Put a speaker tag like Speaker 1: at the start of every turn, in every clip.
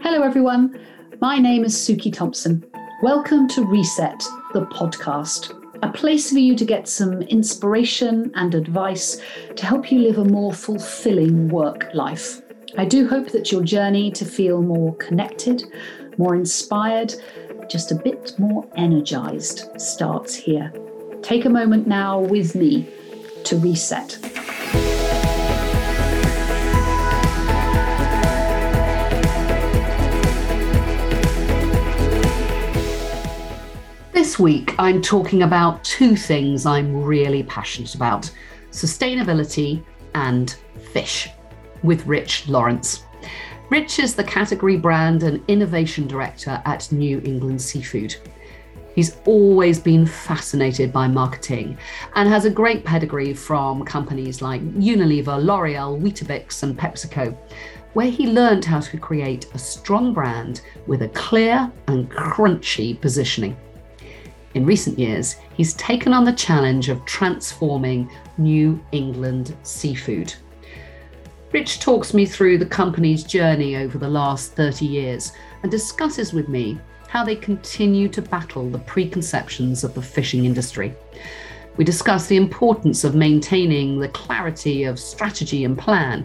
Speaker 1: Hello, everyone. My name is Suki Thompson. Welcome to Reset, the podcast, a place for you to get some inspiration and advice to help you live a more fulfilling work life. I do hope that your journey to feel more connected, more inspired, just a bit more energized starts here. Take a moment now with me to reset. This week, I'm talking about two things I'm really passionate about sustainability and fish with Rich Lawrence. Rich is the category brand and innovation director at New England Seafood. He's always been fascinated by marketing and has a great pedigree from companies like Unilever, L'Oreal, Weetabix, and PepsiCo, where he learned how to create a strong brand with a clear and crunchy positioning. In recent years, he's taken on the challenge of transforming New England seafood. Rich talks me through the company's journey over the last 30 years and discusses with me how they continue to battle the preconceptions of the fishing industry. We discuss the importance of maintaining the clarity of strategy and plan,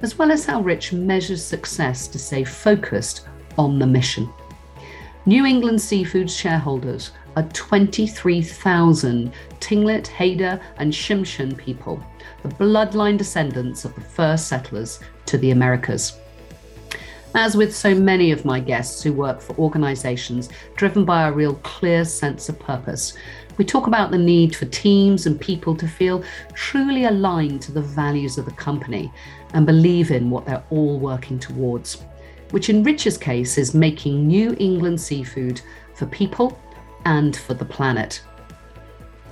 Speaker 1: as well as how Rich measures success to stay focused on the mission. New England Seafood shareholders are 23,000 Tlingit, Haida, and Tsimshian people, the bloodline descendants of the first settlers to the Americas. As with so many of my guests who work for organizations driven by a real clear sense of purpose, we talk about the need for teams and people to feel truly aligned to the values of the company and believe in what they're all working towards which in Rich's case is making New England seafood for people and for the planet.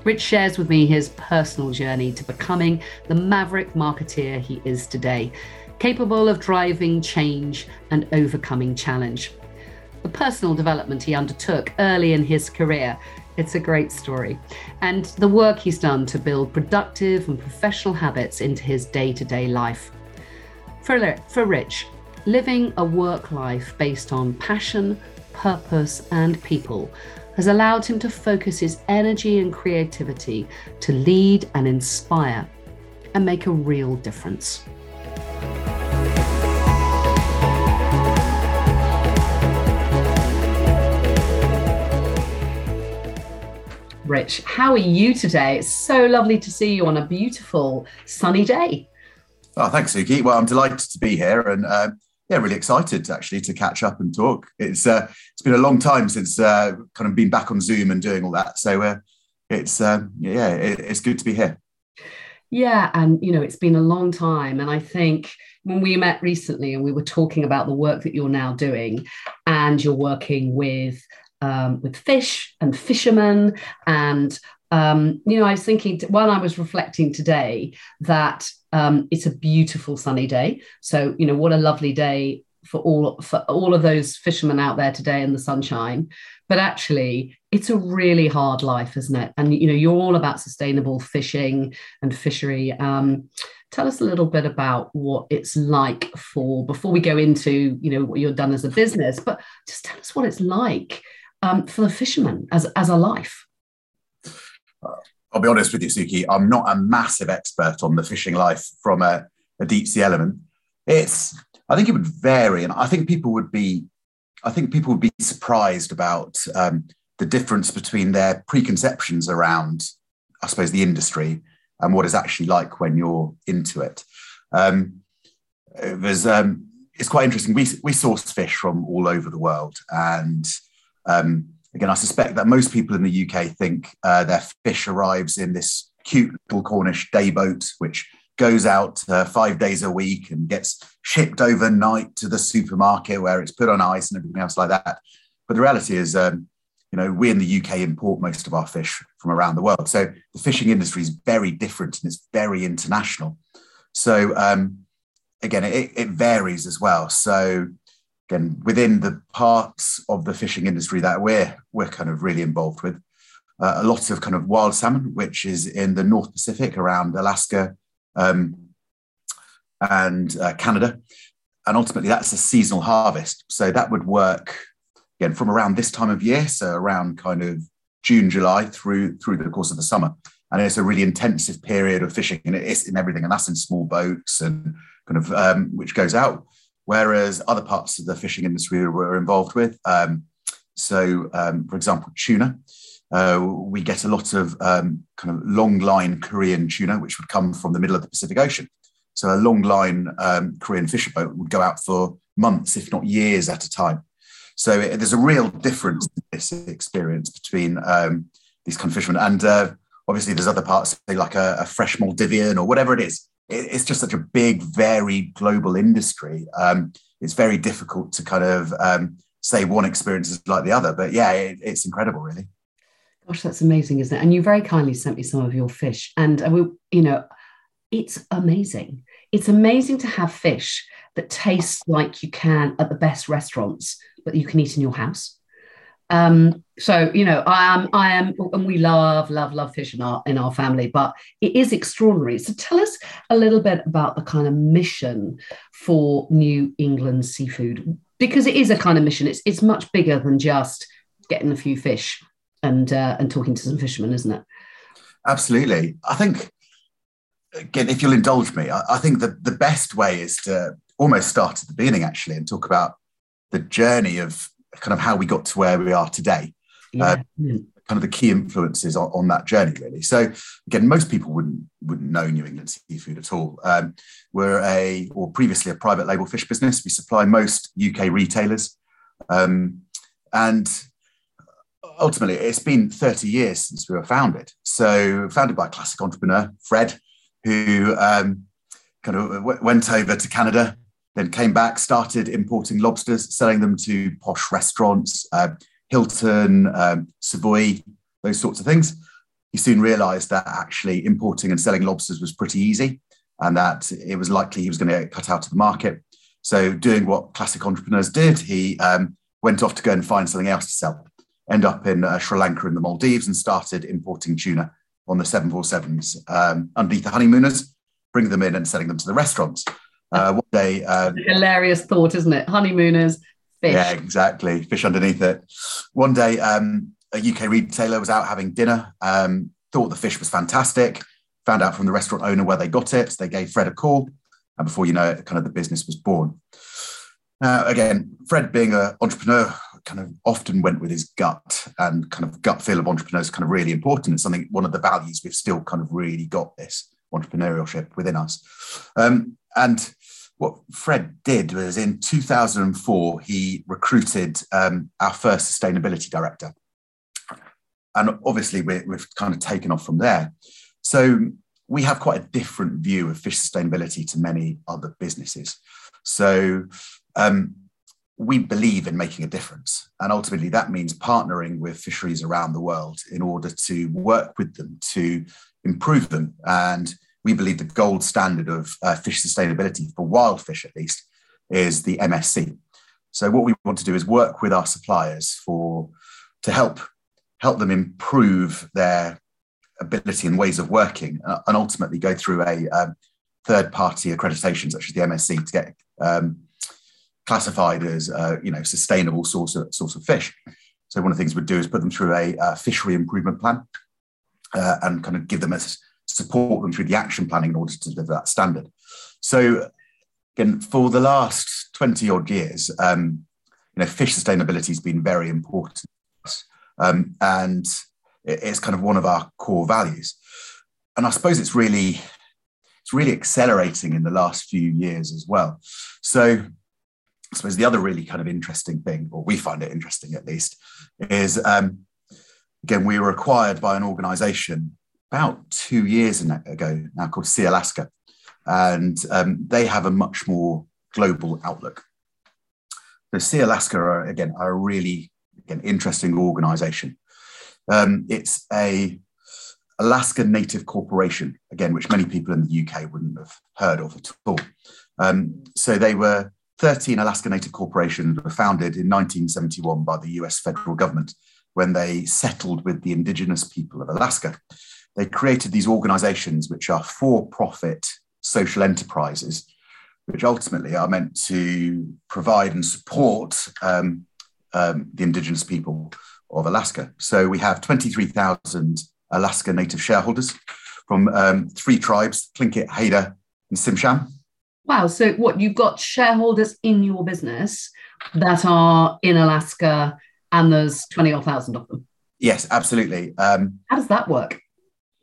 Speaker 1: Rich shares with me his personal journey to becoming the maverick marketeer he is today, capable of driving change and overcoming challenge. The personal development he undertook early in his career, it's a great story, and the work he's done to build productive and professional habits into his day to day life. For, for Rich, living a work life based on passion, purpose, and people has allowed him to focus his energy and creativity to lead and inspire and make a real difference. Rich, how are you today? It's so lovely to see you on a beautiful sunny day.
Speaker 2: Oh, thanks, Suki. Well, I'm delighted to be here, and uh, yeah, really excited actually to catch up and talk. It's uh, it's been a long time since uh, kind of been back on Zoom and doing all that. So uh, it's uh, yeah, it, it's good to be here.
Speaker 1: Yeah, and you know it's been a long time, and I think when we met recently and we were talking about the work that you're now doing, and you're working with um, with fish and fishermen and um, you know, I was thinking while I was reflecting today that um, it's a beautiful sunny day. So, you know, what a lovely day for all for all of those fishermen out there today in the sunshine. But actually, it's a really hard life, isn't it? And you know, you're all about sustainable fishing and fishery. Um, tell us a little bit about what it's like for before we go into you know what you've done as a business, but just tell us what it's like um, for the fishermen as as a life.
Speaker 2: I'll be honest with you, Suki, I'm not a massive expert on the fishing life from a, a deep sea element. It's, I think it would vary, and I think people would be, I think people would be surprised about um, the difference between their preconceptions around, I suppose, the industry and what it's actually like when you're into it. Um, um, it's quite interesting. We we source fish from all over the world, and um, again, I suspect that most people in the UK think uh, their fish arrives in this cute little Cornish day boat, which goes out uh, five days a week and gets shipped overnight to the supermarket where it's put on ice and everything else like that. But the reality is, um, you know, we in the UK import most of our fish from around the world. So the fishing industry is very different and it's very international. So um, again, it, it varies as well. So again within the parts of the fishing industry that we're we're kind of really involved with uh, a lot of kind of wild salmon, which is in the North Pacific around Alaska um, and uh, Canada. And ultimately, that's a seasonal harvest. So that would work again from around this time of year, so around kind of June, July through through the course of the summer. And it's a really intensive period of fishing, and it's in everything, and that's in small boats and kind of um, which goes out. Whereas other parts of the fishing industry we're involved with, um, so um, for example, tuna, uh, we get a lot of um, kind of long line Korean tuna, which would come from the middle of the Pacific Ocean. So a long line um, Korean fisher boat would go out for months, if not years at a time. So it, there's a real difference in this experience between um, these kind of fishermen. And uh, obviously, there's other parts, say like a, a fresh Maldivian or whatever it is. It, it's just such a big, varied global industry. Um, it's very difficult to kind of um, say one experience is like the other. But yeah, it, it's incredible, really.
Speaker 1: Gosh, that's amazing, isn't it? And you very kindly sent me some of your fish, and we, you know, it's amazing. It's amazing to have fish that tastes like you can at the best restaurants, but you can eat in your house. Um, so you know, I am, I am, and we love, love, love fish in our in our family, but it is extraordinary. So tell us a little bit about the kind of mission for New England seafood, because it is a kind of mission. It's it's much bigger than just getting a few fish and uh, and talking to some fishermen, isn't it?
Speaker 2: Absolutely. I think again, if you'll indulge me, I, I think the the best way is to almost start at the beginning actually and talk about the journey of kind of how we got to where we are today. Yeah. Uh, kind of the key influences on, on, that journey, really. So again, most people wouldn't wouldn't know New England seafood at all. Um, we're a or previously a private label fish business. We supply most UK retailers, um, and ultimately, it's been 30 years since we were founded. So, founded by a classic entrepreneur, Fred, who um, kind of w- went over to Canada, then came back, started importing lobsters, selling them to posh restaurants, uh, Hilton, um, Savoy, those sorts of things. He soon realized that actually importing and selling lobsters was pretty easy and that it was likely he was going to get cut out of the market. So, doing what classic entrepreneurs did, he um, went off to go and find something else to sell end up in uh, Sri Lanka and the Maldives and started importing tuna on the 747s um, underneath the honeymooners, bringing them in and selling them to the restaurants. Uh, one day, um,
Speaker 1: hilarious thought, isn't it? Honeymooners, fish.
Speaker 2: Yeah, exactly. Fish underneath it. One day, um, a UK retailer was out having dinner, um, thought the fish was fantastic, found out from the restaurant owner where they got it. They gave Fred a call, and before you know it, kind of the business was born. Uh, again, Fred being an entrepreneur kind of often went with his gut and kind of gut feel of entrepreneurs kind of really important. It's something, one of the values we've still kind of really got this entrepreneurship within us. Um, and what Fred did was in 2004, he recruited um, our first sustainability director. And obviously, we have kind of taken off from there. So we have quite a different view of fish sustainability to many other businesses. So um, we believe in making a difference. And ultimately, that means partnering with fisheries around the world in order to work with them to improve them. And we believe the gold standard of uh, fish sustainability for wild fish, at least, is the MSC. So what we want to do is work with our suppliers for to help help them improve their ability and ways of working, uh, and ultimately go through a um, third party accreditation such as the MSC to get um, classified as a you know sustainable source of source of fish. So one of the things we'd do is put them through a, a fishery improvement plan uh, and kind of give them a support them through the action planning in order to deliver that standard. So again, for the last 20 odd years, um, you know, fish sustainability has been very important. Um, and it's kind of one of our core values. And I suppose it's really, it's really accelerating in the last few years as well. So I suppose the other really kind of interesting thing, or we find it interesting at least, is um, again, we were acquired by an organization about two years ago now called Sealaska. And um, they have a much more global outlook. So Sealaska are, again, are a really again, interesting organization. Um, it's a Alaska Native Corporation, again, which many people in the UK wouldn't have heard of at all. Um, so they were 13 Alaska Native corporations were founded in 1971 by the US federal government. when they settled with the indigenous people of Alaska. They created these organizations which are for profit social enterprises, which ultimately are meant to provide and support um, um, the indigenous people of Alaska. So we have 23,000 Alaska Native shareholders from um, three tribes Tlingit, Haida, and Tsimshian.
Speaker 1: Wow. So, what you've got shareholders in your business that are in Alaska and there's 20 or thousand of them.
Speaker 2: Yes, absolutely. Um,
Speaker 1: How does that work?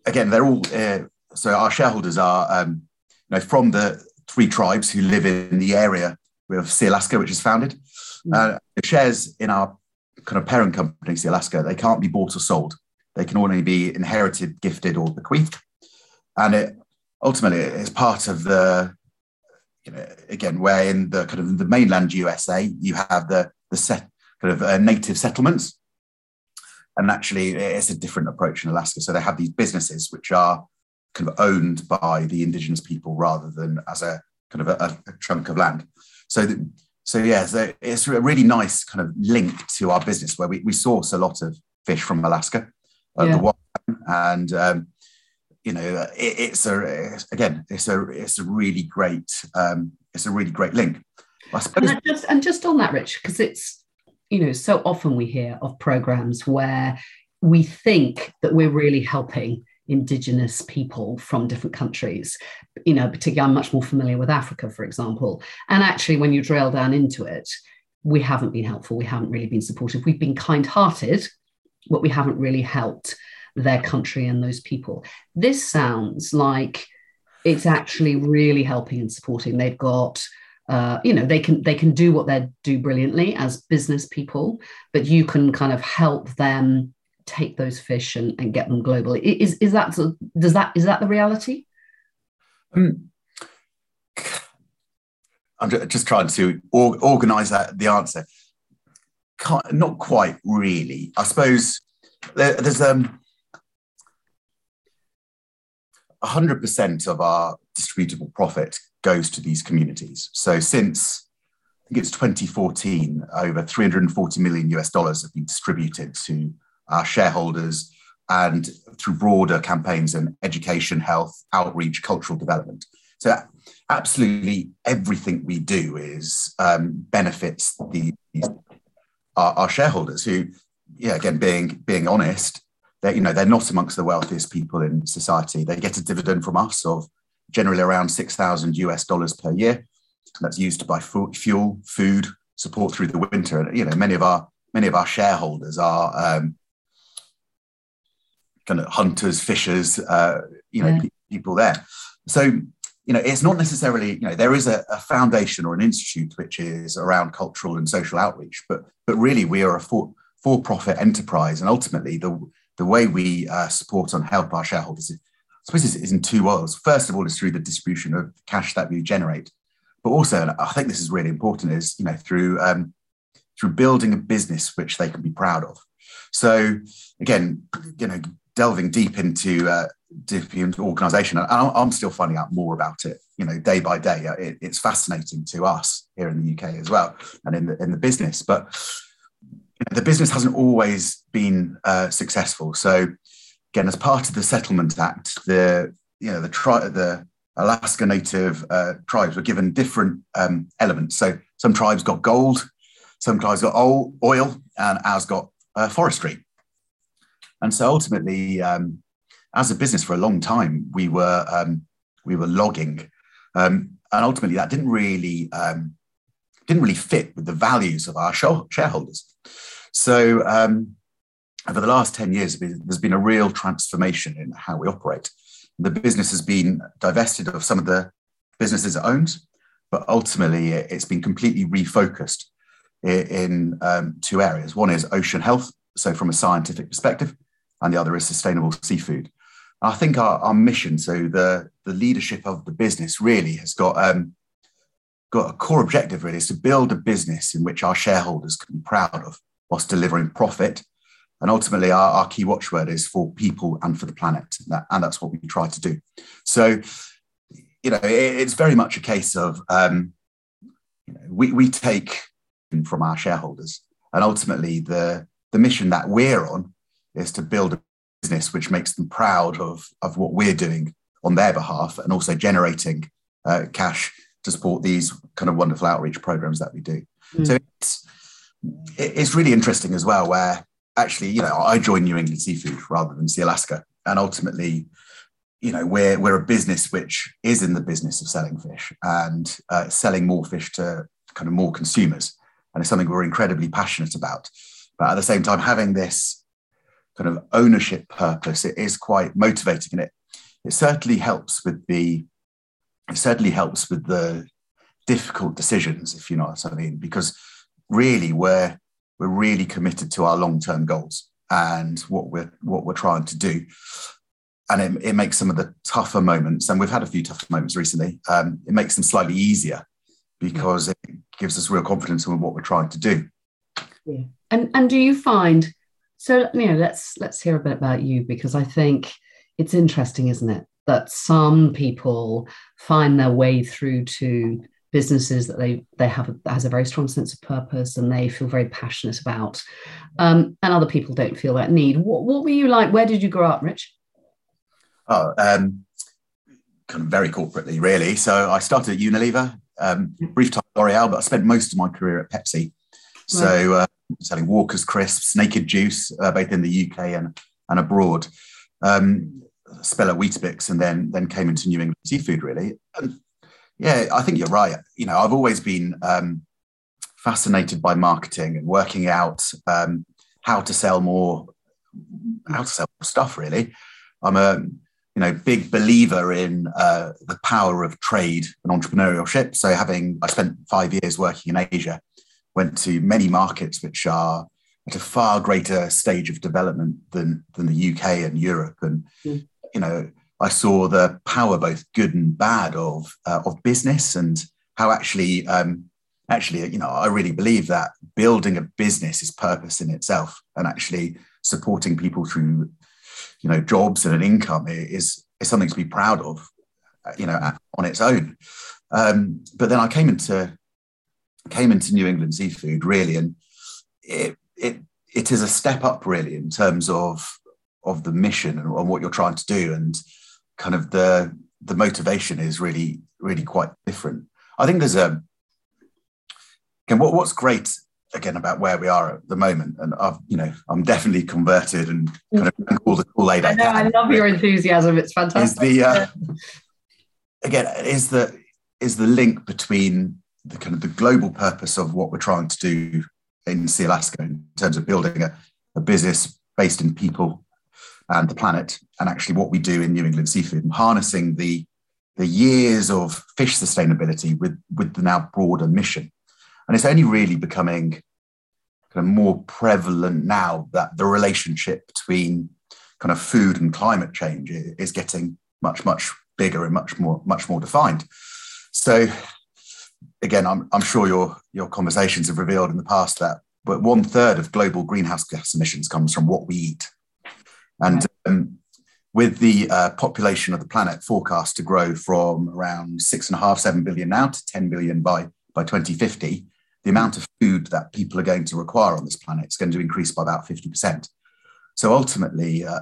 Speaker 2: Again, they're all uh, so our shareholders are um, you know from the three tribes who live in the area with Sealaska, which is founded. Mm. Uh, the shares in our kind of parent company, Sealaska, they can't be bought or sold. They can only be inherited, gifted, or bequeathed. And it ultimately is part of the, you know, again, where in the kind of the mainland USA, you have the the set kind of uh, native settlements. And actually, it's a different approach in Alaska. So they have these businesses which are kind of owned by the indigenous people rather than as a kind of a, a chunk of land. So, the, so yeah, so it's a really nice kind of link to our business where we, we source a lot of fish from Alaska, uh, yeah. and um, you know, it, it's a again, it's a it's a really great um, it's a really great link.
Speaker 1: And just and just on that, Rich, because it's you know, so often we hear of programs where we think that we're really helping indigenous people from different countries you know particularly i'm much more familiar with africa for example. And actually when you drill down into it we haven't been helpful. We haven't really been supportive. We've been kind-hearted but we haven't really helped their country and those people. This sounds like it's actually really helping and supporting. They've got uh, you know they can they can do what they do brilliantly as business people but you can kind of help them take those fish and, and get them global is is that does that is that the reality? Um,
Speaker 2: i'm just trying to or, organize that the answer. Can't, not quite really. I suppose there, there's um 100% of our distributable profit goes to these communities. So since I think it's 2014, over 340 million US dollars have been distributed to our shareholders and through broader campaigns in education, health, outreach, cultural development. So absolutely everything we do is um, benefits the our, our, shareholders who, yeah, again, being being honest, they you know they're not amongst the wealthiest people in society. They get a dividend from us of generally around 6,000 US dollars per year. That's used to buy fuel, food, support through the winter. And, you know, many of our, many of our shareholders are um, kind of hunters, fishers, uh, you know, yeah. pe- people there. So, you know, it's not necessarily, you know, there is a, a, foundation or an institute which is around cultural and social outreach, but but really we are a for, for-profit enterprise, and ultimately the the way we uh, support and help our shareholders suppose it's in two worlds. First of all, it's through the distribution of cash that we generate, but also, and I think this is really important, is you know through um, through building a business which they can be proud of. So again, you know, delving deep into uh, deep into organisation, I'm still finding out more about it. You know, day by day, it, it's fascinating to us here in the UK as well, and in the in the business, but the business hasn't always been uh, successful. So again, as part of the Settlement Act, the you know the tri- the Alaska Native uh, tribes were given different um, elements. So some tribes got gold, some tribes got oil, and ours got uh, forestry. And so ultimately, um, as a business for a long time, we were um, we were logging, um, and ultimately that didn't really um, didn't really fit with the values of our shareholders. So um, over the last 10 years, there's been a real transformation in how we operate. The business has been divested of some of the businesses it owns, but ultimately it's been completely refocused in um, two areas. One is ocean health, so from a scientific perspective, and the other is sustainable seafood. I think our, our mission, so the, the leadership of the business really has got um, got a core objective really is to build a business in which our shareholders can be proud of whilst delivering profit and ultimately, our, our key watchword is for people and for the planet. And, that, and that's what we try to do. So, you know, it, it's very much a case of, um, you know, we, we take from our shareholders. And ultimately, the, the mission that we're on is to build a business which makes them proud of, of what we're doing on their behalf and also generating uh, cash to support these kind of wonderful outreach programs that we do. Mm. So it's, it's really interesting as well, where actually, you know, I joined New England Seafood rather than Sealaska. And ultimately, you know, we're, we're a business which is in the business of selling fish and uh, selling more fish to kind of more consumers. And it's something we're incredibly passionate about. But at the same time, having this kind of ownership purpose, it is quite motivating. And it, it certainly helps with the, it certainly helps with the difficult decisions, if you know what I mean, because really we're, we're really committed to our long-term goals and what we're, what we're trying to do and it, it, makes some of the tougher moments, and we've had a few tough moments recently. Um, it makes them slightly easier because it gives us real confidence in what we're trying to do.
Speaker 1: Yeah. And and do you find so you know let's let's hear a bit about you because I think it's interesting, isn't it, that some people find their way through to businesses that they they have a, has a very strong sense of purpose and they feel very passionate about, um, and other people don't feel that need. What what were you like? Where did you grow up, Rich?
Speaker 2: Oh, um, kind of very corporately, really. So I started at Unilever, um, brief time at L'Oreal, but I spent most of my career at Pepsi. So uh, selling Walker's crisps, Naked Juice, uh, both in the UK and, and abroad. Um, spell at Weetabix, and then then came into New England seafood. Really, and yeah, I think you're right. You know, I've always been um, fascinated by marketing and working out um, how to sell more, how to sell stuff. Really, I'm a you know, big believer in uh, the power of trade and entrepreneurship. So, having I spent five years working in Asia, went to many markets which are at a far greater stage of development than than the UK and Europe, and mm. you know, I saw the power, both good and bad, of uh, of business and how actually. Um, actually, you know, I really believe that building a business is purpose in itself, and actually supporting people through you know jobs and an income is is something to be proud of you know on its own um, but then i came into came into new england seafood really and it it it is a step up really in terms of of the mission and, and what you're trying to do and kind of the the motivation is really really quite different i think there's a again what, what's great again about where we are at the moment. And I've, you know, I'm definitely converted and kind of all the Kool Aid.
Speaker 1: I know. I, I love your enthusiasm. It's fantastic.
Speaker 2: Is the uh, again is the is the link between the kind of the global purpose of what we're trying to do in Sealaska in terms of building a, a business based in people and the planet, and actually what we do in New England seafood and harnessing the the years of fish sustainability with with the now broader mission and it's only really becoming kind of more prevalent now that the relationship between kind of food and climate change is getting much, much bigger and much more, much more defined. So again, I'm, I'm sure your, your conversations have revealed in the past that but one third of global greenhouse gas emissions comes from what we eat. And um, with the uh, population of the planet forecast to grow from around six and a half, seven billion now to 10 billion by, by 2050, the amount of food that people are going to require on this planet is going to increase by about 50%. So ultimately, uh,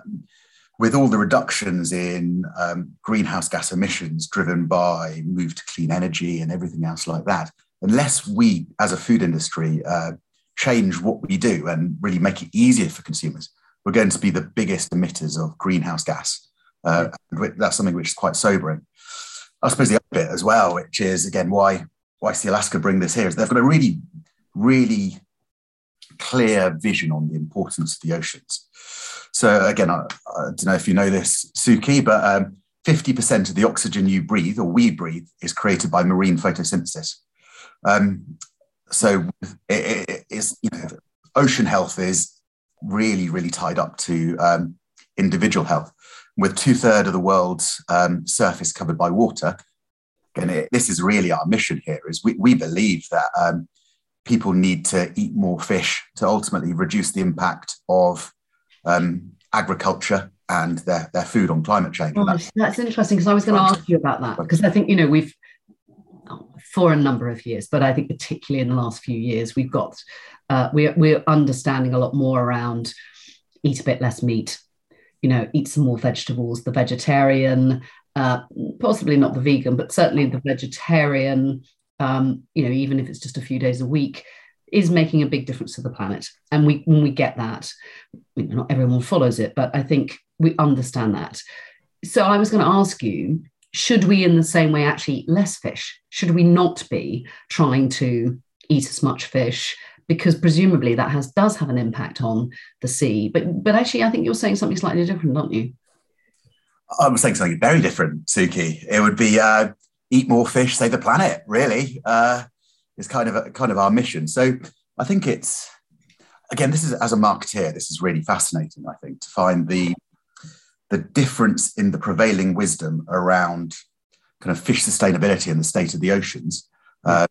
Speaker 2: with all the reductions in um, greenhouse gas emissions driven by move to clean energy and everything else like that, unless we as a food industry uh, change what we do and really make it easier for consumers, we're going to be the biggest emitters of greenhouse gas. Uh, that's something which is quite sobering. I suppose the other bit as well, which is again why why Sealaska bring this here is they've got a really, really clear vision on the importance of the oceans. So again, I, I don't know if you know this, Suki, but um, 50% of the oxygen you breathe or we breathe is created by marine photosynthesis. Um, so it, it is, you know, ocean health is really, really tied up to um, individual health. With two thirds of the world's um, surface covered by water, and it, this is really our mission here is we, we believe that um, people need to eat more fish to ultimately reduce the impact of um, agriculture and their, their food on climate change.
Speaker 1: That's, that's, interesting because I was going to ask you about that because I think, you know, we've, for a number of years, but I think particularly in the last few years, we've got Uh, we're, we're understanding a lot more around eat a bit less meat, you know, eat some more vegetables, the vegetarian, uh, possibly not the vegan, but certainly the vegetarian, um, you know, even if it's just a few days a week, is making a big difference to the planet. And we when we get that, not everyone follows it, but I think we understand that. So I was going to ask you, should we in the same way actually eat less fish? Should we not be trying to eat as much fish? Because presumably that has does have an impact on the sea. But but actually, I think you're saying something slightly different, aren't you?
Speaker 2: I'm saying something very different, Suki. It would be uh, eat more fish, save the planet. Really, uh, kind of a, kind of our mission. So I think it's again, this is as a marketeer, this is really fascinating. I think to find the the difference in the prevailing wisdom around kind of fish sustainability and the state of the oceans. Uh,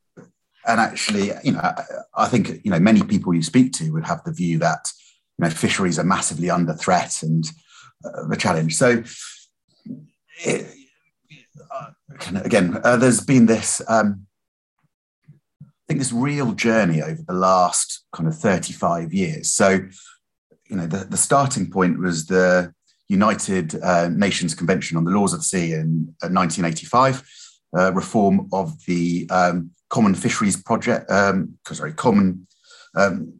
Speaker 2: and actually, you know, I think you know many people you speak to would have the view that you know fisheries are massively under threat and uh, the challenge. So, it, uh, again, uh, there's been this. Um, I think this real journey over the last kind of 35 years. So, you know, the, the starting point was the United uh, Nations Convention on the Laws of the Sea in uh, 1985, uh, reform of the um, Common Fisheries Project, um, sorry, Common um,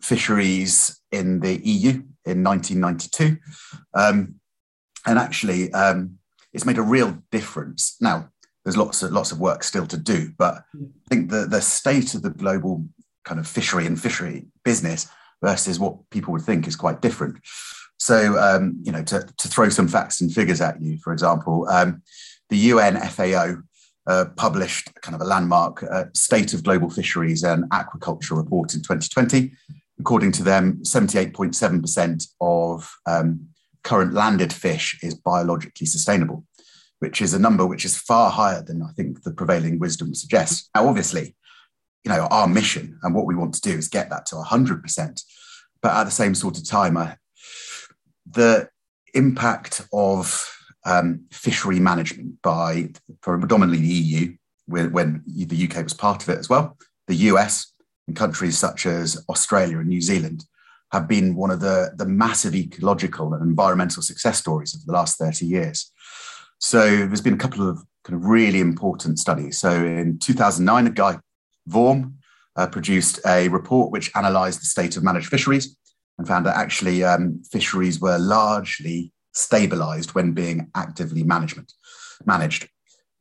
Speaker 2: Fisheries in the EU in 1992. Um, and actually, um, it's made a real difference. Now, there's lots of lots of work still to do, but I think the the state of the global kind of fishery and fishery business versus what people would think is quite different. So, um, you know, to, to throw some facts and figures at you, for example, um, the UN FAO uh, published kind of a landmark uh, State of Global Fisheries and Aquaculture report in 2020. According to them, 78.7% of um, current landed fish is biologically sustainable, which is a number which is far higher than I think the prevailing wisdom suggests. Now, obviously, you know, our mission and what we want to do is get that to 100%. But at the same sort of time, I, the impact of um, fishery management by predominantly the EU, when, the UK was part of it as well, the US, and countries such as Australia and New Zealand have been one of the, the massive ecological and environmental success stories of the last 30 years. So there's been a couple of kind of really important studies. So in 2009, a guy, Worm, uh, produced a report which analysed the state of managed fisheries and found that actually um, fisheries were largely stabilized when being actively management, managed.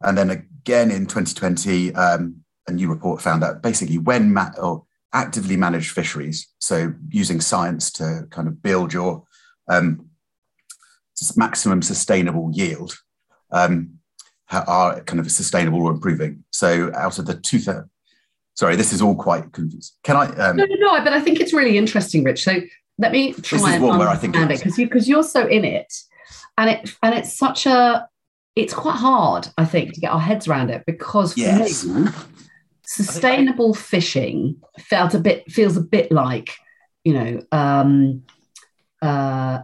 Speaker 2: And then again in 2020, um, a new report found that basically when ma- or actively managed fisheries, so using science to kind of build your um, maximum sustainable yield, um, are kind of sustainable or improving. So out of the two thirds, sorry, this is all quite confusing. Can I?
Speaker 1: Um, no, no, no. But I think it's really interesting, Rich. So let me try this and understand it because you because you're so in it, and it and it's such a it's quite hard I think to get our heads around it because yes. me, sustainable fishing felt a bit feels a bit like you know um, uh,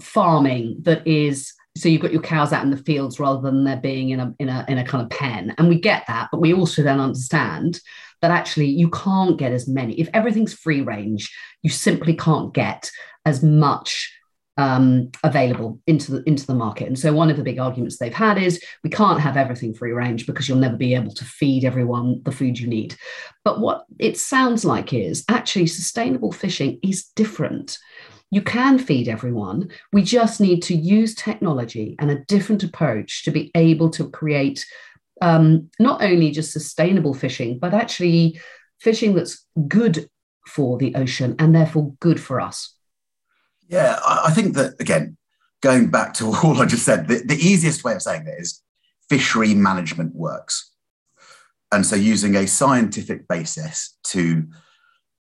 Speaker 1: farming that is so you've got your cows out in the fields rather than there being in a in a in a kind of pen and we get that but we also then understand that actually you can't get as many. If everything's free range, you simply can't get as much um, available into the into the market. And so one of the big arguments they've had is we can't have everything free range because you'll never be able to feed everyone the food you need. But what it sounds like is actually sustainable fishing is different. You can feed everyone. We just need to use technology and a different approach to be able to create um, not only just sustainable fishing, but actually fishing that's good for the ocean and therefore good for us.
Speaker 2: Yeah, I think that, again, going back to all I just said, the, the easiest way of saying that is fishery management works. And so using a scientific basis to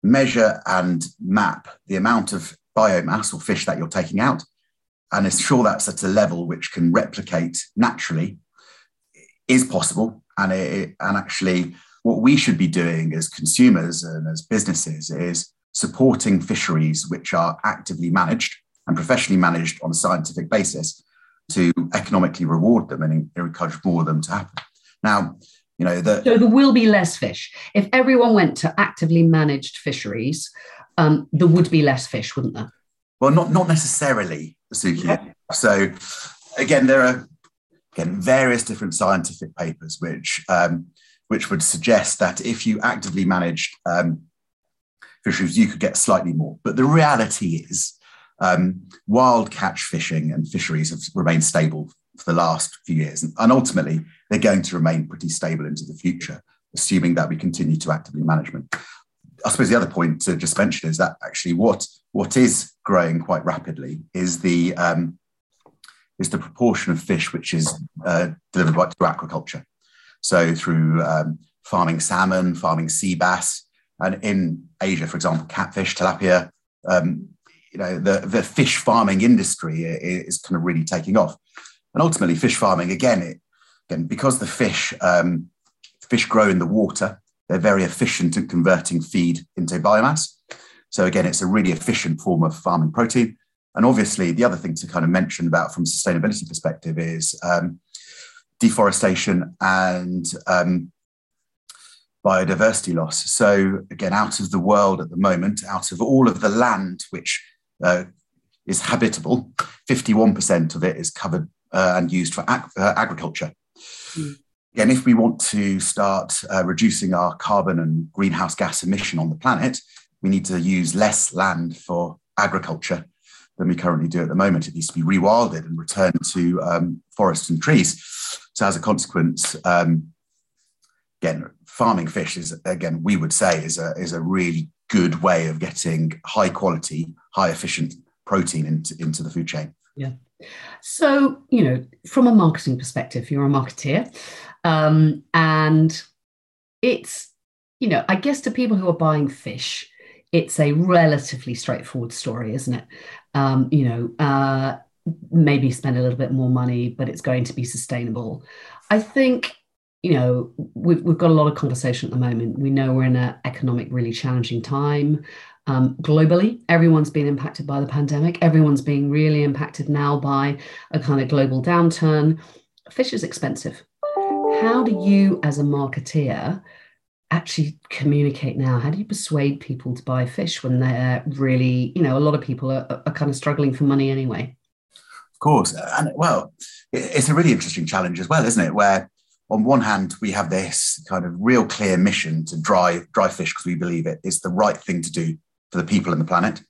Speaker 2: measure and map the amount of biomass or fish that you're taking out and ensure that's at a level which can replicate naturally is possible. And, it, and actually, what we should be doing as consumers and as businesses is supporting fisheries which are actively managed and professionally managed on a scientific basis to economically reward them and encourage more of them to happen. Now, You know, the,
Speaker 1: so there will be less fish if everyone went to actively managed fisheries. Um, there would be less fish, wouldn't there?
Speaker 2: Well, not not necessarily, Suki. Okay. So, again, there are again various different scientific papers which um, which would suggest that if you actively managed um, fisheries, you could get slightly more. But the reality is, um, wild catch fishing and fisheries have remained stable for the last few years. And, and ultimately, they're going to remain pretty stable into the future, assuming that we continue to actively management. I suppose the other point to just mention is that actually what, what is growing quite rapidly is the, um, is the proportion of fish which is uh, delivered by, to aquaculture. So through um, farming salmon, farming sea bass, and in Asia, for example, catfish, tilapia, um, you know, the, the fish farming industry is kind of really taking off. And ultimately, fish farming again, it, again because the fish um, fish grow in the water, they're very efficient at converting feed into biomass. So again, it's a really efficient form of farming protein. And obviously, the other thing to kind of mention about from a sustainability perspective is um, deforestation and um, biodiversity loss. So again, out of the world at the moment, out of all of the land which uh, is habitable, 51% of it is covered uh, and used for ag- uh, agriculture. Mm. Again, if we want to start uh, reducing our carbon and greenhouse gas emission on the planet, we need to use less land for agriculture than we currently do at the moment. It needs to be rewilded and returned to um, forests and trees. So, as a consequence, um, again, farming fish is again we would say is a is a really good way of getting high quality, high efficient protein into into the food chain.
Speaker 1: Yeah. So, you know, from a marketing perspective, you're a marketeer. Um, and it's, you know, I guess to people who are buying fish, it's a relatively straightforward story, isn't it? Um, you know, uh, maybe spend a little bit more money, but it's going to be sustainable. I think, you know, we've, we've got a lot of conversation at the moment. We know we're in an economic, really challenging time. Um, globally, everyone's been impacted by the pandemic. Everyone's being really impacted now by a kind of global downturn. Fish is expensive. How do you, as a marketeer, actually communicate now? How do you persuade people to buy fish when they're really, you know, a lot of people are, are kind of struggling for money anyway?
Speaker 2: Of course. And well, it's a really interesting challenge as well, isn't it? Where on one hand, we have this kind of real clear mission to drive drive fish because we believe it is the right thing to do for the people and the planet.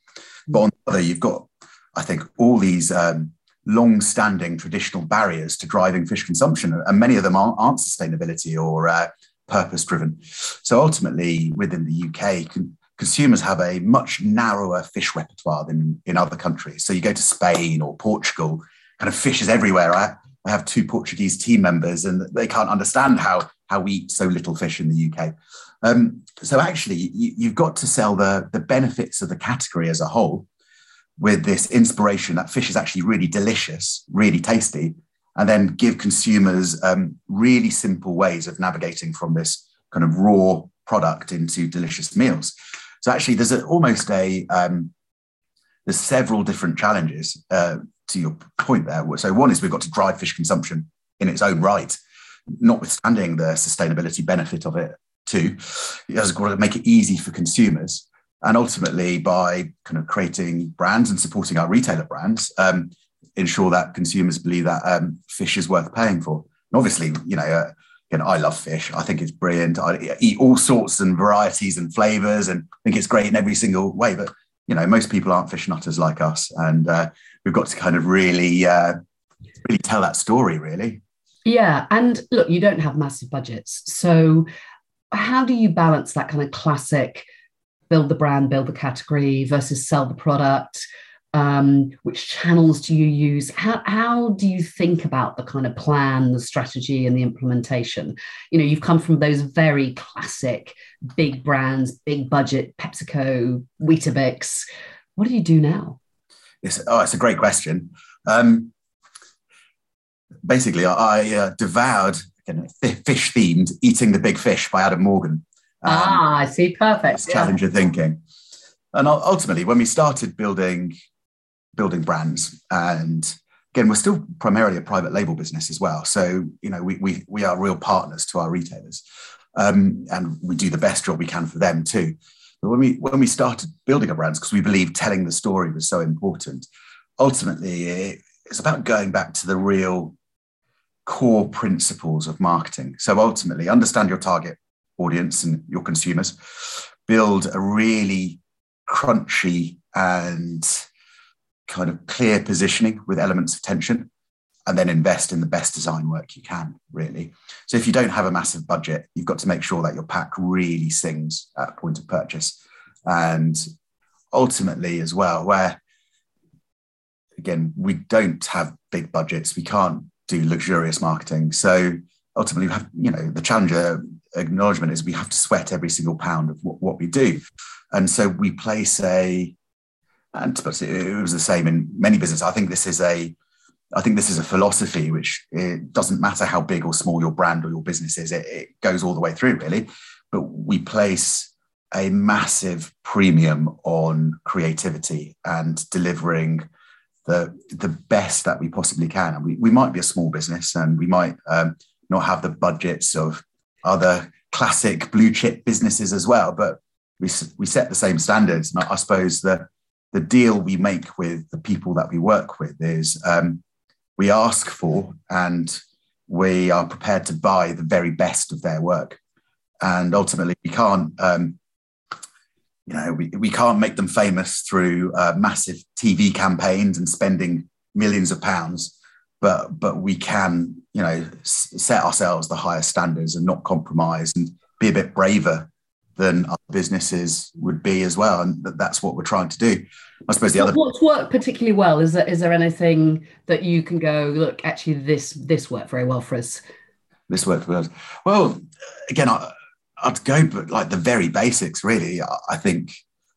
Speaker 2: But on the other, you've got, I think, all these um, long-standing traditional barriers to driving fish consumption, and many of them aren't, aren't sustainability or uh, purpose-driven. So ultimately, within the UK, con- consumers have a much narrower fish repertoire than in other countries. So you go to Spain or Portugal, kind of fish is everywhere. I, I have two Portuguese team members, and they can't understand how how we eat so little fish in the UK. Um, so actually, you, have got to sell the, the benefits of the category as a whole with this inspiration that fish is actually really delicious, really tasty, and then give consumers um, really simple ways of navigating from this kind of raw product into delicious meals. So actually, there's a, almost a um, there's several different challenges uh, to your point there. So one is we've got to drive fish consumption in its own right, notwithstanding the sustainability benefit of it too. It has got to make it easy for consumers. And ultimately, by kind of creating brands and supporting our retailer brands, um, ensure that consumers believe that um, fish is worth paying for. And obviously, you know, uh, you know, I love fish. I think it's brilliant. I eat all sorts and varieties and flavors, and think it's great in every single way. But you know, most people aren't fish nutters like us, and uh, we've got to kind of really, uh, really tell that story. Really.
Speaker 1: Yeah, and look, you don't have massive budgets, so how do you balance that kind of classic build the brand, build the category versus sell the product? Um, which channels do you use? How, how do you think about the kind of plan, the strategy, and the implementation? You know, you've come from those very classic big brands, big budget, PepsiCo, Weetabix. What do you do now?
Speaker 2: It's, oh, it's a great question. Um, basically, I uh, devoured fish themed Eating the Big Fish by Adam Morgan.
Speaker 1: Um, ah, I see. Perfect.
Speaker 2: Yeah. Challenger thinking. And ultimately, when we started building building brands and again, we're still primarily a private label business as well. So, you know, we, we, we are real partners to our retailers. Um, and we do the best job we can for them too. But when we when we started building our brands, because we believed telling the story was so important, ultimately it, it's about going back to the real core principles of marketing. So ultimately, understand your target audience and your consumers, build a really crunchy and kind of clear positioning with elements of tension and then invest in the best design work you can really. So if you don't have a massive budget you've got to make sure that your pack really sings at point of purchase. And ultimately as well where again we don't have big budgets we can't do luxurious marketing. So ultimately we have you know the challenger acknowledgement is we have to sweat every single pound of what, what we do. And so we place a and it was the same in many businesses. I think this is a, I think this is a philosophy which it doesn't matter how big or small your brand or your business is, it, it goes all the way through really. But we place a massive premium on creativity and delivering the the best that we possibly can. And we, we might be a small business and we might um, not have the budgets of other classic blue chip businesses as well, but we, we set the same standards. And I suppose that the deal we make with the people that we work with is um, we ask for and we are prepared to buy the very best of their work. And ultimately, we can't, um, you know, we, we can't make them famous through uh, massive TV campaigns and spending millions of pounds, but but we can, you know, set ourselves the highest standards and not compromise and be a bit braver than other businesses would be as well. And that's what we're trying to do. I suppose the other
Speaker 1: what's worked particularly well is there is there anything that you can go look actually this this worked very well for us.
Speaker 2: This worked for us. Well, again, I, I'd go but like the very basics. Really, I, I think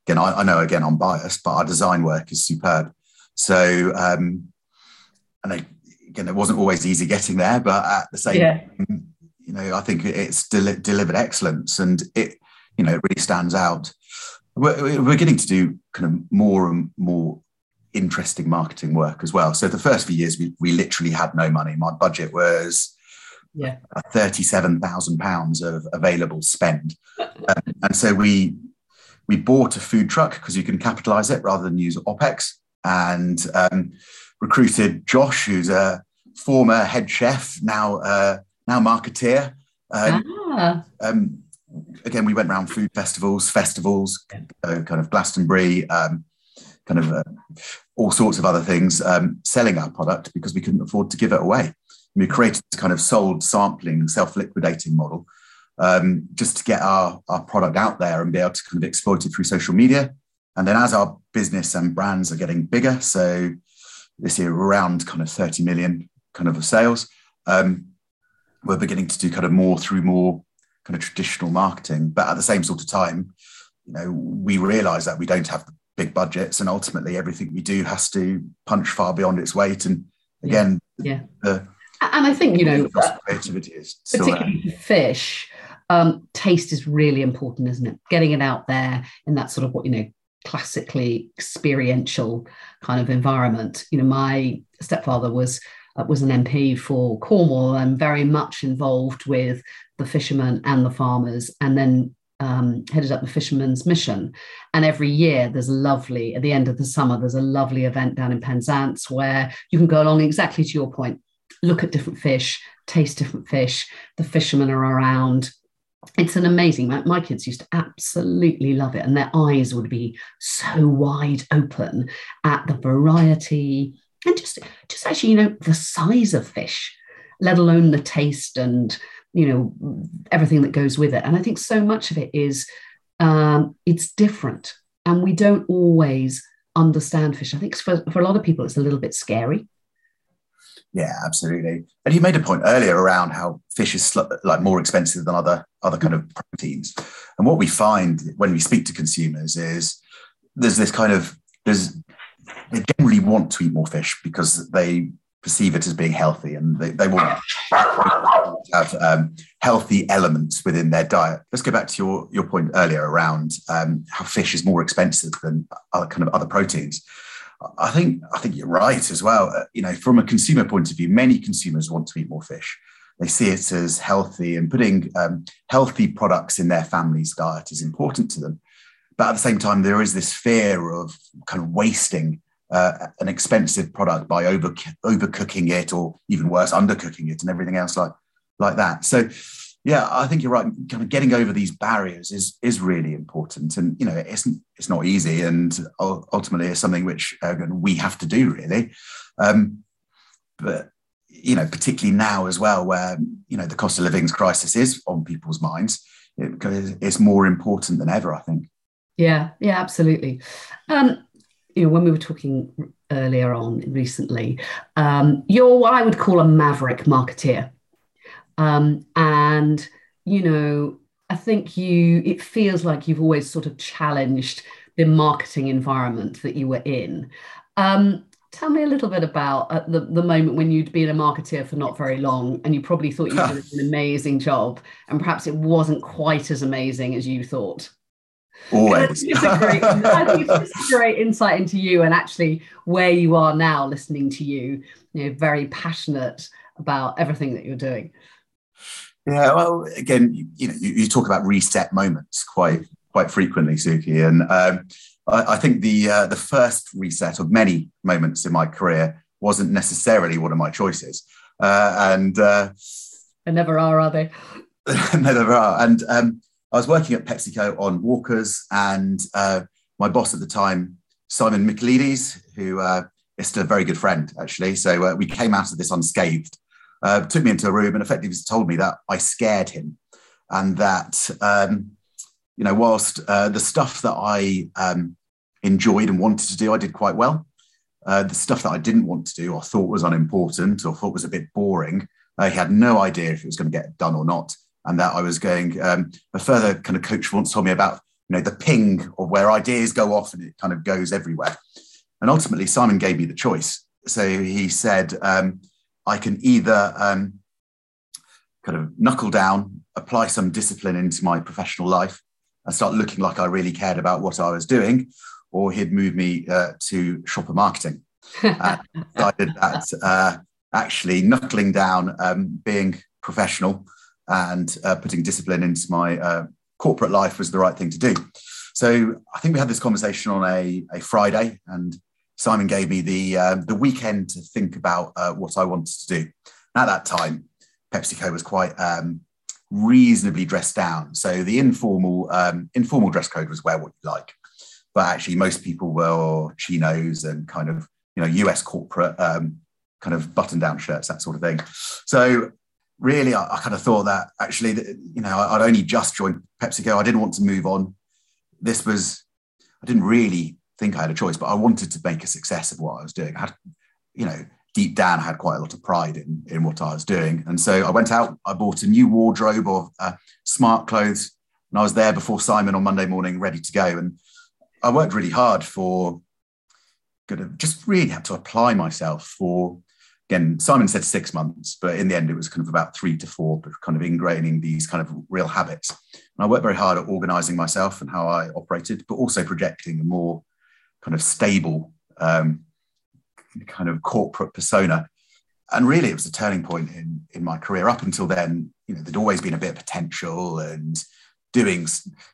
Speaker 2: again I, I, know again I'm biased, but our design work is superb. So um, and I, again, it wasn't always easy getting there, but at the same, yeah. you know, I think it's del- delivered excellence and it you know, it really stands out. We're, we're getting to do kind of more and more interesting marketing work as well. So the first few years, we, we literally had no money. My budget was
Speaker 1: yeah.
Speaker 2: thirty-seven thousand pounds of available spend, um, and so we we bought a food truck because you can capitalize it rather than use opex, and um, recruited Josh, who's a former head chef, now uh, now marketeer. Um, ah. um, again, we went around food festivals, festivals, uh, kind of Glastonbury, um, kind of uh, all sorts of other things, um, selling our product because we couldn't afford to give it away. And we created this kind of sold sampling, self-liquidating model um, just to get our, our product out there and be able to kind of exploit it through social media. And then as our business and brands are getting bigger, so this year around kind of 30 million kind of sales, um, we're beginning to do kind of more through more kind of traditional marketing. But at the same sort of time, you know, we realize that we don't have the big budgets and ultimately everything we do has to punch far beyond its weight. And again,
Speaker 1: yeah. The, and I think, you know,
Speaker 2: creativity is
Speaker 1: particularly fish, um, taste is really important, isn't it? Getting it out there in that sort of what, you know, classically experiential kind of environment. You know, my stepfather was uh, was an MP for Cornwall and very much involved with the fishermen and the farmers, and then um, headed up the Fishermen's Mission. And every year there's a lovely, at the end of the summer, there's a lovely event down in Penzance where you can go along exactly to your point, look at different fish, taste different fish. The fishermen are around. It's an amazing. My, my kids used to absolutely love it, and their eyes would be so wide open at the variety and just, just actually, you know, the size of fish, let alone the taste and you know everything that goes with it. And i think so much of it is um, it's different. And we don't always understand fish. I think for, for a lot of people it's a little bit scary.
Speaker 2: Yeah absolutely. And you made a point earlier around how fish is sl- like more expensive than other other kind of proteins. And what we find when we speak to consumers is there's this kind of there's they generally want to eat more fish because they perceive it as being healthy and they, they want have um, healthy elements within their diet. Let's go back to your, your point earlier around um, how fish is more expensive than other kind of other proteins. I think I think you're right as well. Uh, you know, from a consumer point of view, many consumers want to eat more fish. They see it as healthy, and putting um, healthy products in their family's diet is important to them. But at the same time, there is this fear of kind of wasting uh, an expensive product by over overcooking it, or even worse, undercooking it, and everything else like like that. So yeah, I think you're right. Kind of getting over these barriers is is really important, and you know, it's it's not easy, and ultimately, it's something which uh, we have to do really. Um, but you know, particularly now as well, where you know the cost of living crisis is on people's minds, it, it's more important than ever. I think.
Speaker 1: Yeah, yeah, absolutely. Um, you know, when we were talking earlier on recently, um, you're what I would call a maverick marketeer. Um, and, you know, I think you, it feels like you've always sort of challenged the marketing environment that you were in. Um, tell me a little bit about uh, the, the moment when you'd been a marketeer for not very long and you probably thought you did an amazing job and perhaps it wasn't quite as amazing as you thought.
Speaker 2: Always.
Speaker 1: it's a great, I think it's a great insight into you and actually where you are now listening to you, you know, very passionate about everything that you're doing.
Speaker 2: Yeah, well, again, you, you know, you, you, talk about reset moments quite quite frequently, Suki, and um, I, I, think the uh, the first reset of many moments in my career wasn't necessarily one of my choices, uh, and uh,
Speaker 1: they never are, are they?
Speaker 2: never are. And um, I was working at PepsiCo on Walkers, and uh, my boss at the time, Simon Michaelides, who uh, is still a very good friend, actually. So uh, we came out of this unscathed uh, took me into a room and effectively told me that I scared him, and that um, you know, whilst uh, the stuff that I um, enjoyed and wanted to do, I did quite well. Uh, the stuff that I didn't want to do or thought was unimportant or thought was a bit boring, I had no idea if it was going to get done or not, and that I was going. Um, a further kind of coach once told me about you know the ping of where ideas go off and it kind of goes everywhere. And ultimately, Simon gave me the choice. So he said, um, I can either um, kind of knuckle down, apply some discipline into my professional life, and start looking like I really cared about what I was doing, or he'd move me uh, to shopper marketing. I did that uh, actually knuckling down, um, being professional, and uh, putting discipline into my uh, corporate life was the right thing to do. So I think we had this conversation on a, a Friday, and Simon gave me the uh, the weekend to think about uh, what I wanted to do. at that time, PepsiCo was quite um, reasonably dressed down, so the informal um, informal dress code was wear what you like. But actually, most people wore chinos and kind of you know US corporate um, kind of button down shirts, that sort of thing. So really, I, I kind of thought that actually, you know, I'd only just joined PepsiCo. I didn't want to move on. This was I didn't really think I had a choice, but I wanted to make a success of what I was doing. I had, you know, deep down, I had quite a lot of pride in, in what I was doing. And so I went out, I bought a new wardrobe of uh, smart clothes, and I was there before Simon on Monday morning, ready to go. And I worked really hard for, of just really had to apply myself for, again, Simon said six months, but in the end, it was kind of about three to four, but kind of ingraining these kind of real habits. And I worked very hard at organizing myself and how I operated, but also projecting a more kind of stable um, kind of corporate persona. And really, it was a turning point in in my career. Up until then, you know, there'd always been a bit of potential and doing,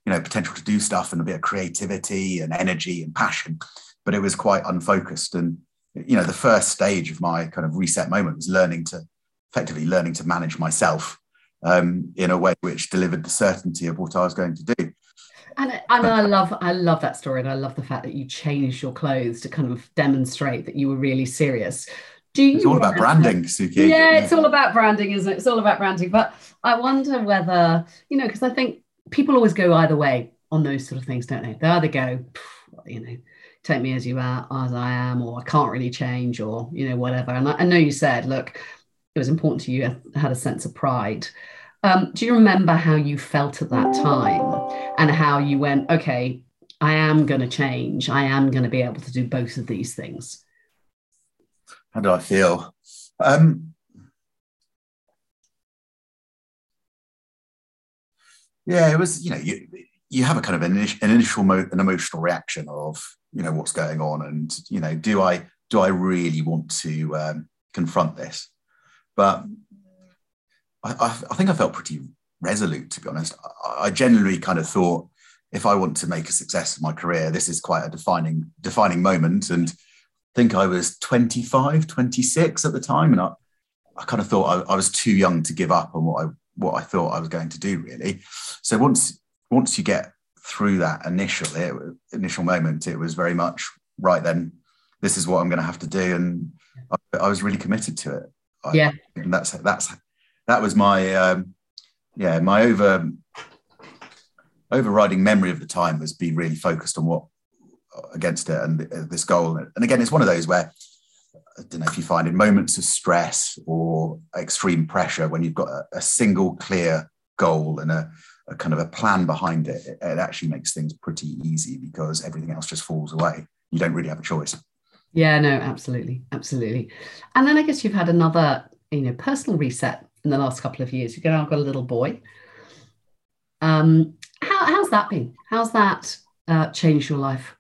Speaker 2: you know, potential to do stuff and a bit of creativity and energy and passion, but it was quite unfocused. And you know, the first stage of my kind of reset moment was learning to effectively learning to manage myself um, in a way which delivered the certainty of what I was going to do.
Speaker 1: And, and I love I love that story, and I love the fact that you changed your clothes to kind of demonstrate that you were really serious.
Speaker 2: Do you? It's all about branding, Suki.
Speaker 1: Yeah, it's all about branding, isn't it? It's all about branding. But I wonder whether you know, because I think people always go either way on those sort of things, don't they? They either go, you know, take me as you are, as I am, or I can't really change, or you know, whatever. And I, I know you said, look, it was important to you, I had a sense of pride. Um, do you remember how you felt at that time and how you went, okay, I am going to change. I am going to be able to do both of these things?
Speaker 2: How do I feel? Um, yeah, it was, you know, you, you have a kind of an, an initial mo- an emotional reaction of you know what's going on and you know do i do i really want to um, confront this but I, I, think i felt pretty resolute to be honest. I, I genuinely kind of thought if i want to make a success of my career this is quite a defining defining moment. And I think i was 25 26 at the time. And i, I kind of thought I, I was too young to give up on what i what i thought i was going to do really. So once once you get through that initial it, initial moment, it was very much right then. This is what I'm going to have to do, and I, I was really committed to it.
Speaker 1: I, yeah,
Speaker 2: and that's that's that was my um, yeah my over overriding memory of the time was being really focused on what against it and this goal. And again, it's one of those where I don't know if you find in moments of stress or extreme pressure when you've got a, a single clear goal and a, a kind of a plan behind it, it, it actually makes things pretty easy because everything else just falls away. You don't really have a choice.
Speaker 1: Yeah, no, absolutely, absolutely. And then I guess you've had another, you know, personal reset in the last couple of years. You've now got a little boy. Um, how, how's that been? How's that uh, changed your life?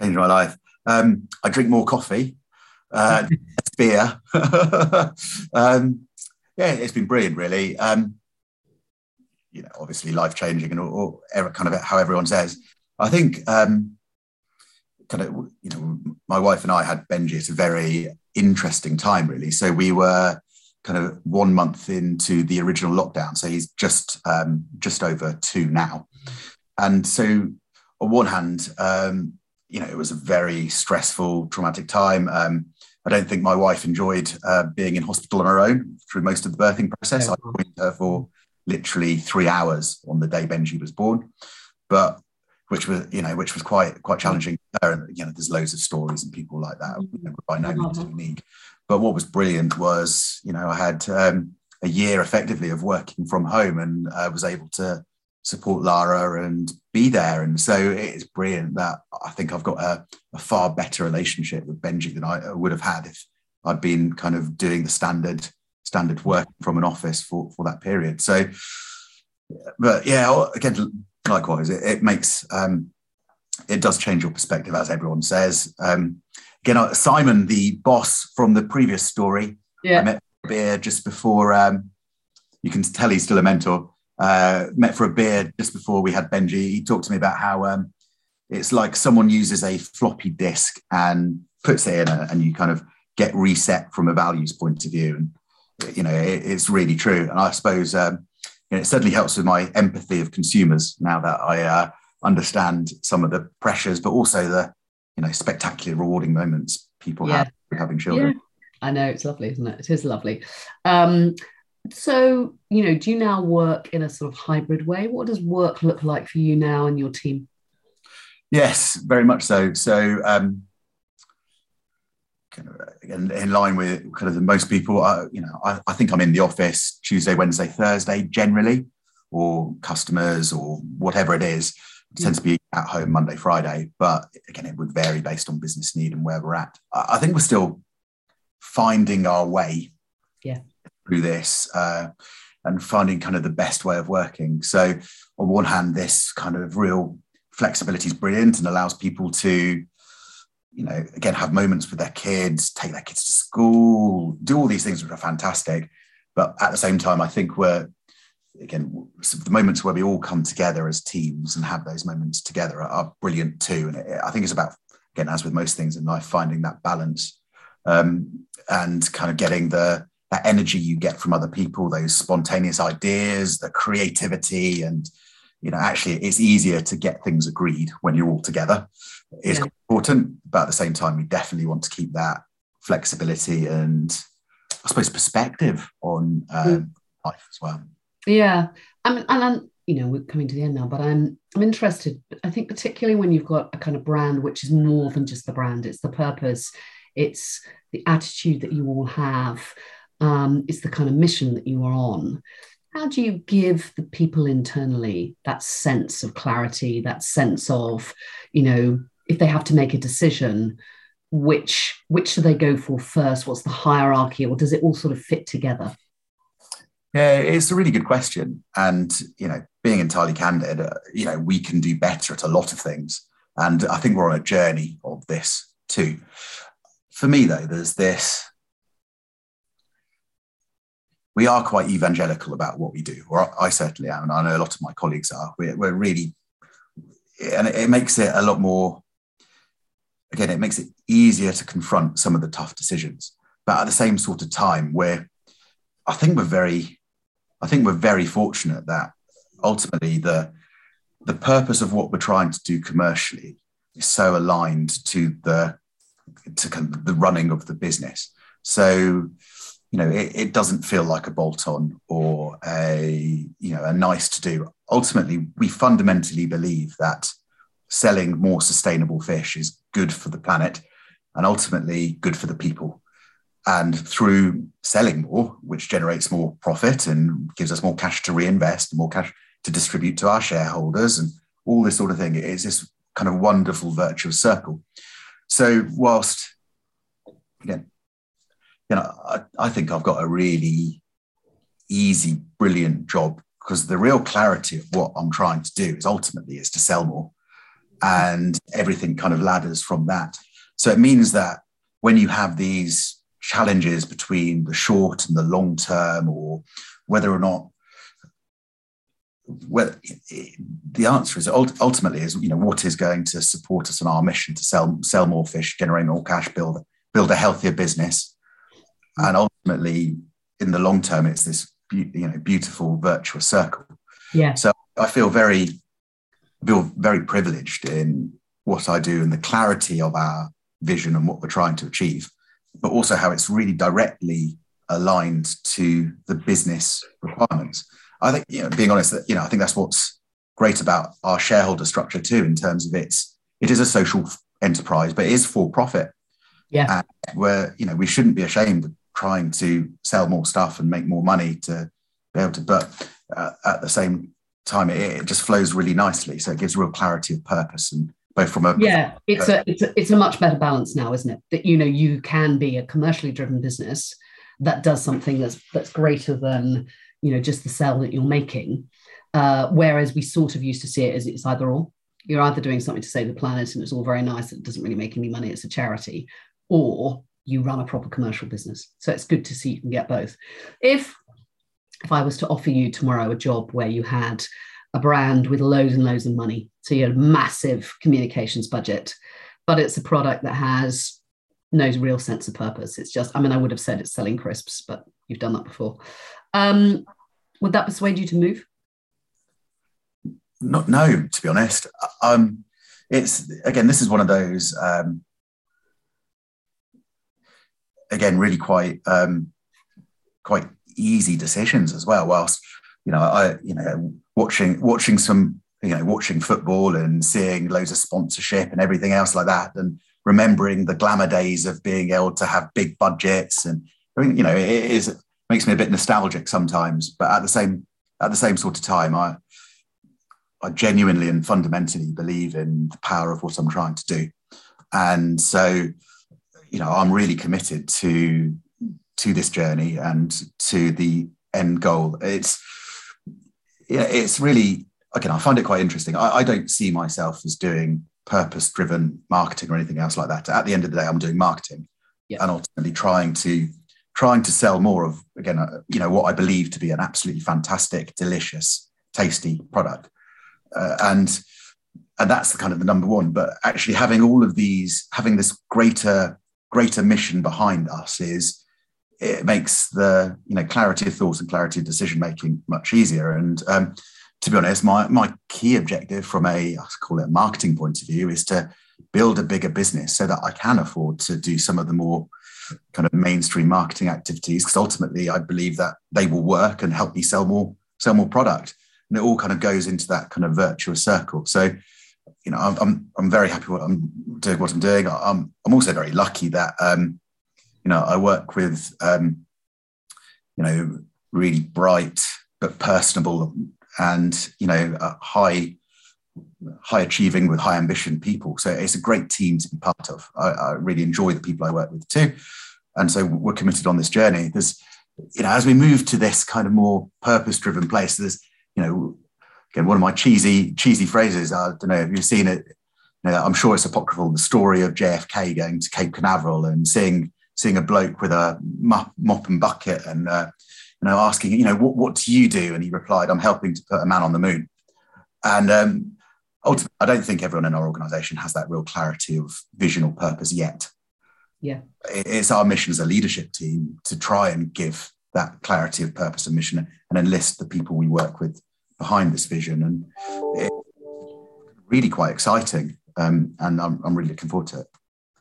Speaker 2: Changed my life. Um, I drink more coffee, uh, beer. um, yeah, it's been brilliant, really. Um, you know, obviously life changing and all, or, kind of how everyone says. I think um, kind of you know my wife and I had Benji at a very interesting time really. So we were kind of one month into the original lockdown. So he's just um, just over two now, and so on one hand, um, you know, it was a very stressful, traumatic time. Um, I don't think my wife enjoyed uh, being in hospital on her own through most of the birthing process. I joined her for literally three hours on the day Benji was born, but which was you know which was quite quite challenging. And you know, there's loads of stories and people like that. You know, by no means unique. But what was brilliant was you know I had um, a year effectively of working from home and I was able to support Lara and be there. And so it's brilliant that I think I've got a, a, far better relationship with Benji than I would have had if I'd been kind of doing the standard standard work from an office for, for that period. So, but yeah, again, likewise, it, it makes, um, it does change your perspective, as everyone says. Um, again, uh, Simon, the boss from the previous story,
Speaker 1: yeah. I
Speaker 2: met for a beer just before, um, you can tell he's still a mentor, uh, met for a beer just before we had Benji. He talked to me about how um, it's like someone uses a floppy disk and puts it in a, and you kind of get reset from a values point of view. And you know, it, it's really true. And I suppose um, you know, it certainly helps with my empathy of consumers now that I uh, understand some of the pressures, but also the you know spectacular, rewarding moments people yeah. have having children.
Speaker 1: Yeah. I know it's lovely, isn't it? It is lovely. Um, so, you know, do you now work in a sort of hybrid way? What does work look like for you now and your team?
Speaker 2: Yes, very much so. So, um, kind of in, in line with kind of the most people. Uh, you know, I, I, think I'm in the office Tuesday, Wednesday, Thursday generally, or customers or whatever it is. It tends to be at home Monday, Friday, but again, it would vary based on business need and where we're at. I, think we're still finding our way
Speaker 1: yeah.
Speaker 2: through this uh, and finding kind of the best way of working. So, on one hand, this kind of real flexibility is brilliant and allows people to you know, again, have moments with their kids, take their kids to school, do all these things which are fantastic. But at the same time, I think we're, again, the moments where we all come together as teams and have those moments together are, are brilliant too. And it, I think it's about, again, as with most things in life, finding that balance um, and kind of getting the, that energy you get from other people, those spontaneous ideas, the creativity, and you know, actually, it's easier to get things agreed when you're all together it's yeah. important. But at the same time, we definitely want to keep that flexibility and I suppose perspective on um, mm. life as well.
Speaker 1: Yeah, I mean, and I'm, you know, we're coming to the end now, but I'm I'm interested. I think particularly when you've got a kind of brand which is more than just the brand; it's the purpose, it's the attitude that you all have, um, it's the kind of mission that you are on. How do you give the people internally that sense of clarity, that sense of, you know, if they have to make a decision which which do they go for first what's the hierarchy or does it all sort of fit together
Speaker 2: Yeah, it's a really good question. And, you know, being entirely candid, uh, you know, we can do better at a lot of things. And I think we're on a journey of this too. For me, though, there's this we are quite evangelical about what we do, or I certainly am, and I know a lot of my colleagues are. We're, we're really, and it, it makes it a lot more. Again, it makes it easier to confront some of the tough decisions, but at the same sort of time, we're I think we're very, I think we're very fortunate that ultimately the the purpose of what we're trying to do commercially is so aligned to the to kind of the running of the business. So you know, it, it doesn't feel like a bolt on or a, you know, a nice to do. Ultimately, we fundamentally believe that selling more sustainable fish is good for the planet and ultimately good for the people. And through selling more, which generates more profit and gives us more cash to reinvest, more cash to distribute to our shareholders, and all this sort of thing, it is this kind of wonderful virtuous circle. So, whilst again, you know, I, I think I've got a really easy, brilliant job because the real clarity of what I'm trying to do is ultimately is to sell more, and everything kind of ladders from that. So it means that when you have these challenges between the short and the long term, or whether or not well, the answer is ultimately is you know what is going to support us in our mission to sell sell more fish, generate more cash, build build a healthier business, mm. and ultimately in the long term it's this you know beautiful virtuous circle.
Speaker 1: Yeah.
Speaker 2: So i feel very feel very privileged in what i do and the clarity of our vision and what we're trying to achieve but also how it's really directly aligned to the business requirements. I think you know being honest that you know i think that's what's great about our shareholder structure too in terms of its it is a social enterprise but it is for profit.
Speaker 1: Yeah.
Speaker 2: And where you know we shouldn't be ashamed of trying to sell more stuff and make more money to be able to, but uh, at the same time, it, it, just flows really nicely. So it gives real clarity of purpose and both from a
Speaker 1: yeah, it's a it's a it's a much better balance now, isn't it? That you know you can be a commercially driven business that does something that's that's greater than you know just the sell that you're making. Uh, whereas we sort of used to see it as it's either or. You're either doing something to save the planet and it's all very nice, it doesn't really make any money, it's a charity, or you run a proper commercial business. So it's good to see you can get both. If if I was to offer you tomorrow a job where you had a brand with loads and loads of money, so you had a massive communications budget, but it's a product that has no real sense of purpose. It's just, I mean, I would have said it's selling crisps, but you've done that before. Um, would that persuade you to move?
Speaker 2: Not, no, to be honest. Um, it's again, this is one of those um, again, really quite um, quite easy decisions as well. Whilst you know, I you know watching watching some you know watching football and seeing loads of sponsorship and everything else like that, and remembering the glamour days of being able to have big budgets and I mean, you know, it is it makes me a bit nostalgic sometimes, but at the same at the same sort of time, I I genuinely and fundamentally believe in the power of what I'm trying to do, and so you know, I'm really committed to to this journey and to the end goal. It's yeah, it's really again, I find it quite interesting. I, I don't see myself as doing purpose-driven marketing or anything else like that. At the end of the day, I'm doing marketing yeah. and ultimately trying to trying to sell more of again, uh, you know, what I believe to be an absolutely fantastic, delicious, tasty product, uh, and and that's the kind of the number one. But actually, having all of these, having this greater greater mission behind us is it makes the you know clarity of thoughts and clarity of decision making much easier. And um, to be honest, my my key objective from a I call it a marketing point of view is to build a bigger business so that I can afford to do some of the more kind of mainstream marketing activities because ultimately I believe that they will work and help me sell more sell more product and it all kind of goes into that kind of virtuous circle so you know, I'm, I'm, I'm very happy what I'm doing, what I'm doing. I'm, I'm also very lucky that, um, you know, I work with, um, you know, really bright but personable and, you know, uh, high, high achieving with high ambition people. So it's a great team to be part of. I, I really enjoy the people I work with too. And so we're committed on this journey. There's, you know, as we move to this kind of more purpose-driven place, there's, you know, again, one of my cheesy, cheesy phrases. I don't know if you've seen it. You know, I'm sure it's apocryphal. The story of JFK going to Cape Canaveral and seeing seeing a bloke with a mop, mop and bucket and uh, you know asking, you know, what what do you do? And he replied, I'm helping to put a man on the moon. And um, ultimately, I don't think everyone in our organisation has that real clarity of vision or purpose yet.
Speaker 1: Yeah,
Speaker 2: it's our mission as a leadership team to try and give that clarity of purpose and mission and enlist the people we work with behind this vision. And it's really quite exciting. Um, and I'm, I'm really looking forward to it.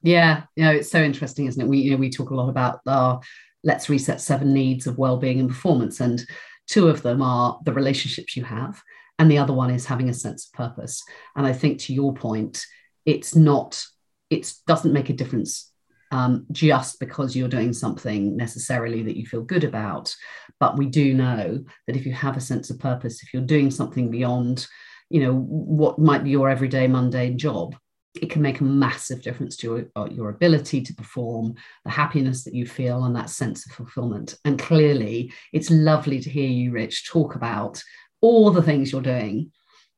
Speaker 1: Yeah, you know, it's so interesting, isn't it? We you know we talk a lot about our let's reset seven needs of well-being and performance, and two of them are the relationships you have, and the other one is having a sense of purpose. And I think to your point, it's not it doesn't make a difference um, just because you're doing something necessarily that you feel good about. But we do know that if you have a sense of purpose, if you're doing something beyond, you know, what might be your everyday mundane job, it can make a massive difference to your, uh, your ability to perform, the happiness that you feel, and that sense of fulfillment. And clearly, it's lovely to hear you, Rich, talk about all the things you're doing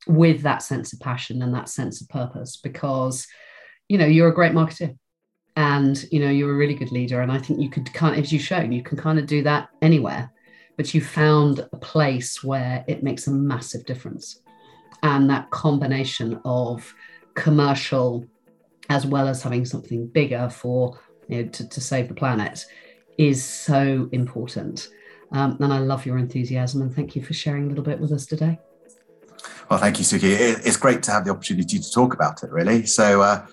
Speaker 1: with that sense of passion and that sense of purpose because you know you're a great marketer and you know you're a really good leader and i think you could kind of as you've shown you can kind of do that anywhere but you found a place where it makes a massive difference and that combination of commercial as well as having something bigger for you know, to, to save the planet is so important. Um, and i love your enthusiasm and thank you for sharing a little bit with us today.
Speaker 2: Well thank you suki. It's great to have the opportunity to talk about it really. So uh,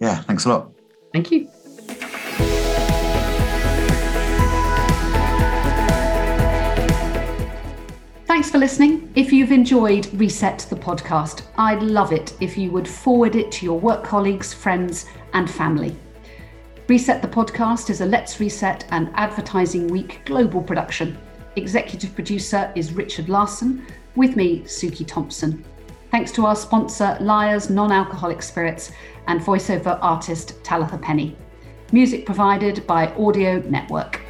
Speaker 2: yeah thanks a lot.
Speaker 1: Thank you. Thanks for listening. If you've enjoyed Reset the podcast, I'd love it if you would forward it to your work colleagues, friends, and family. Reset the podcast is a Let's Reset and Advertising Week global production. Executive producer is Richard Larson, with me, Suki Thompson. Thanks to our sponsor, Lyre's Non Alcoholic Spirits, and voiceover artist Talitha Penny. Music provided by Audio Network.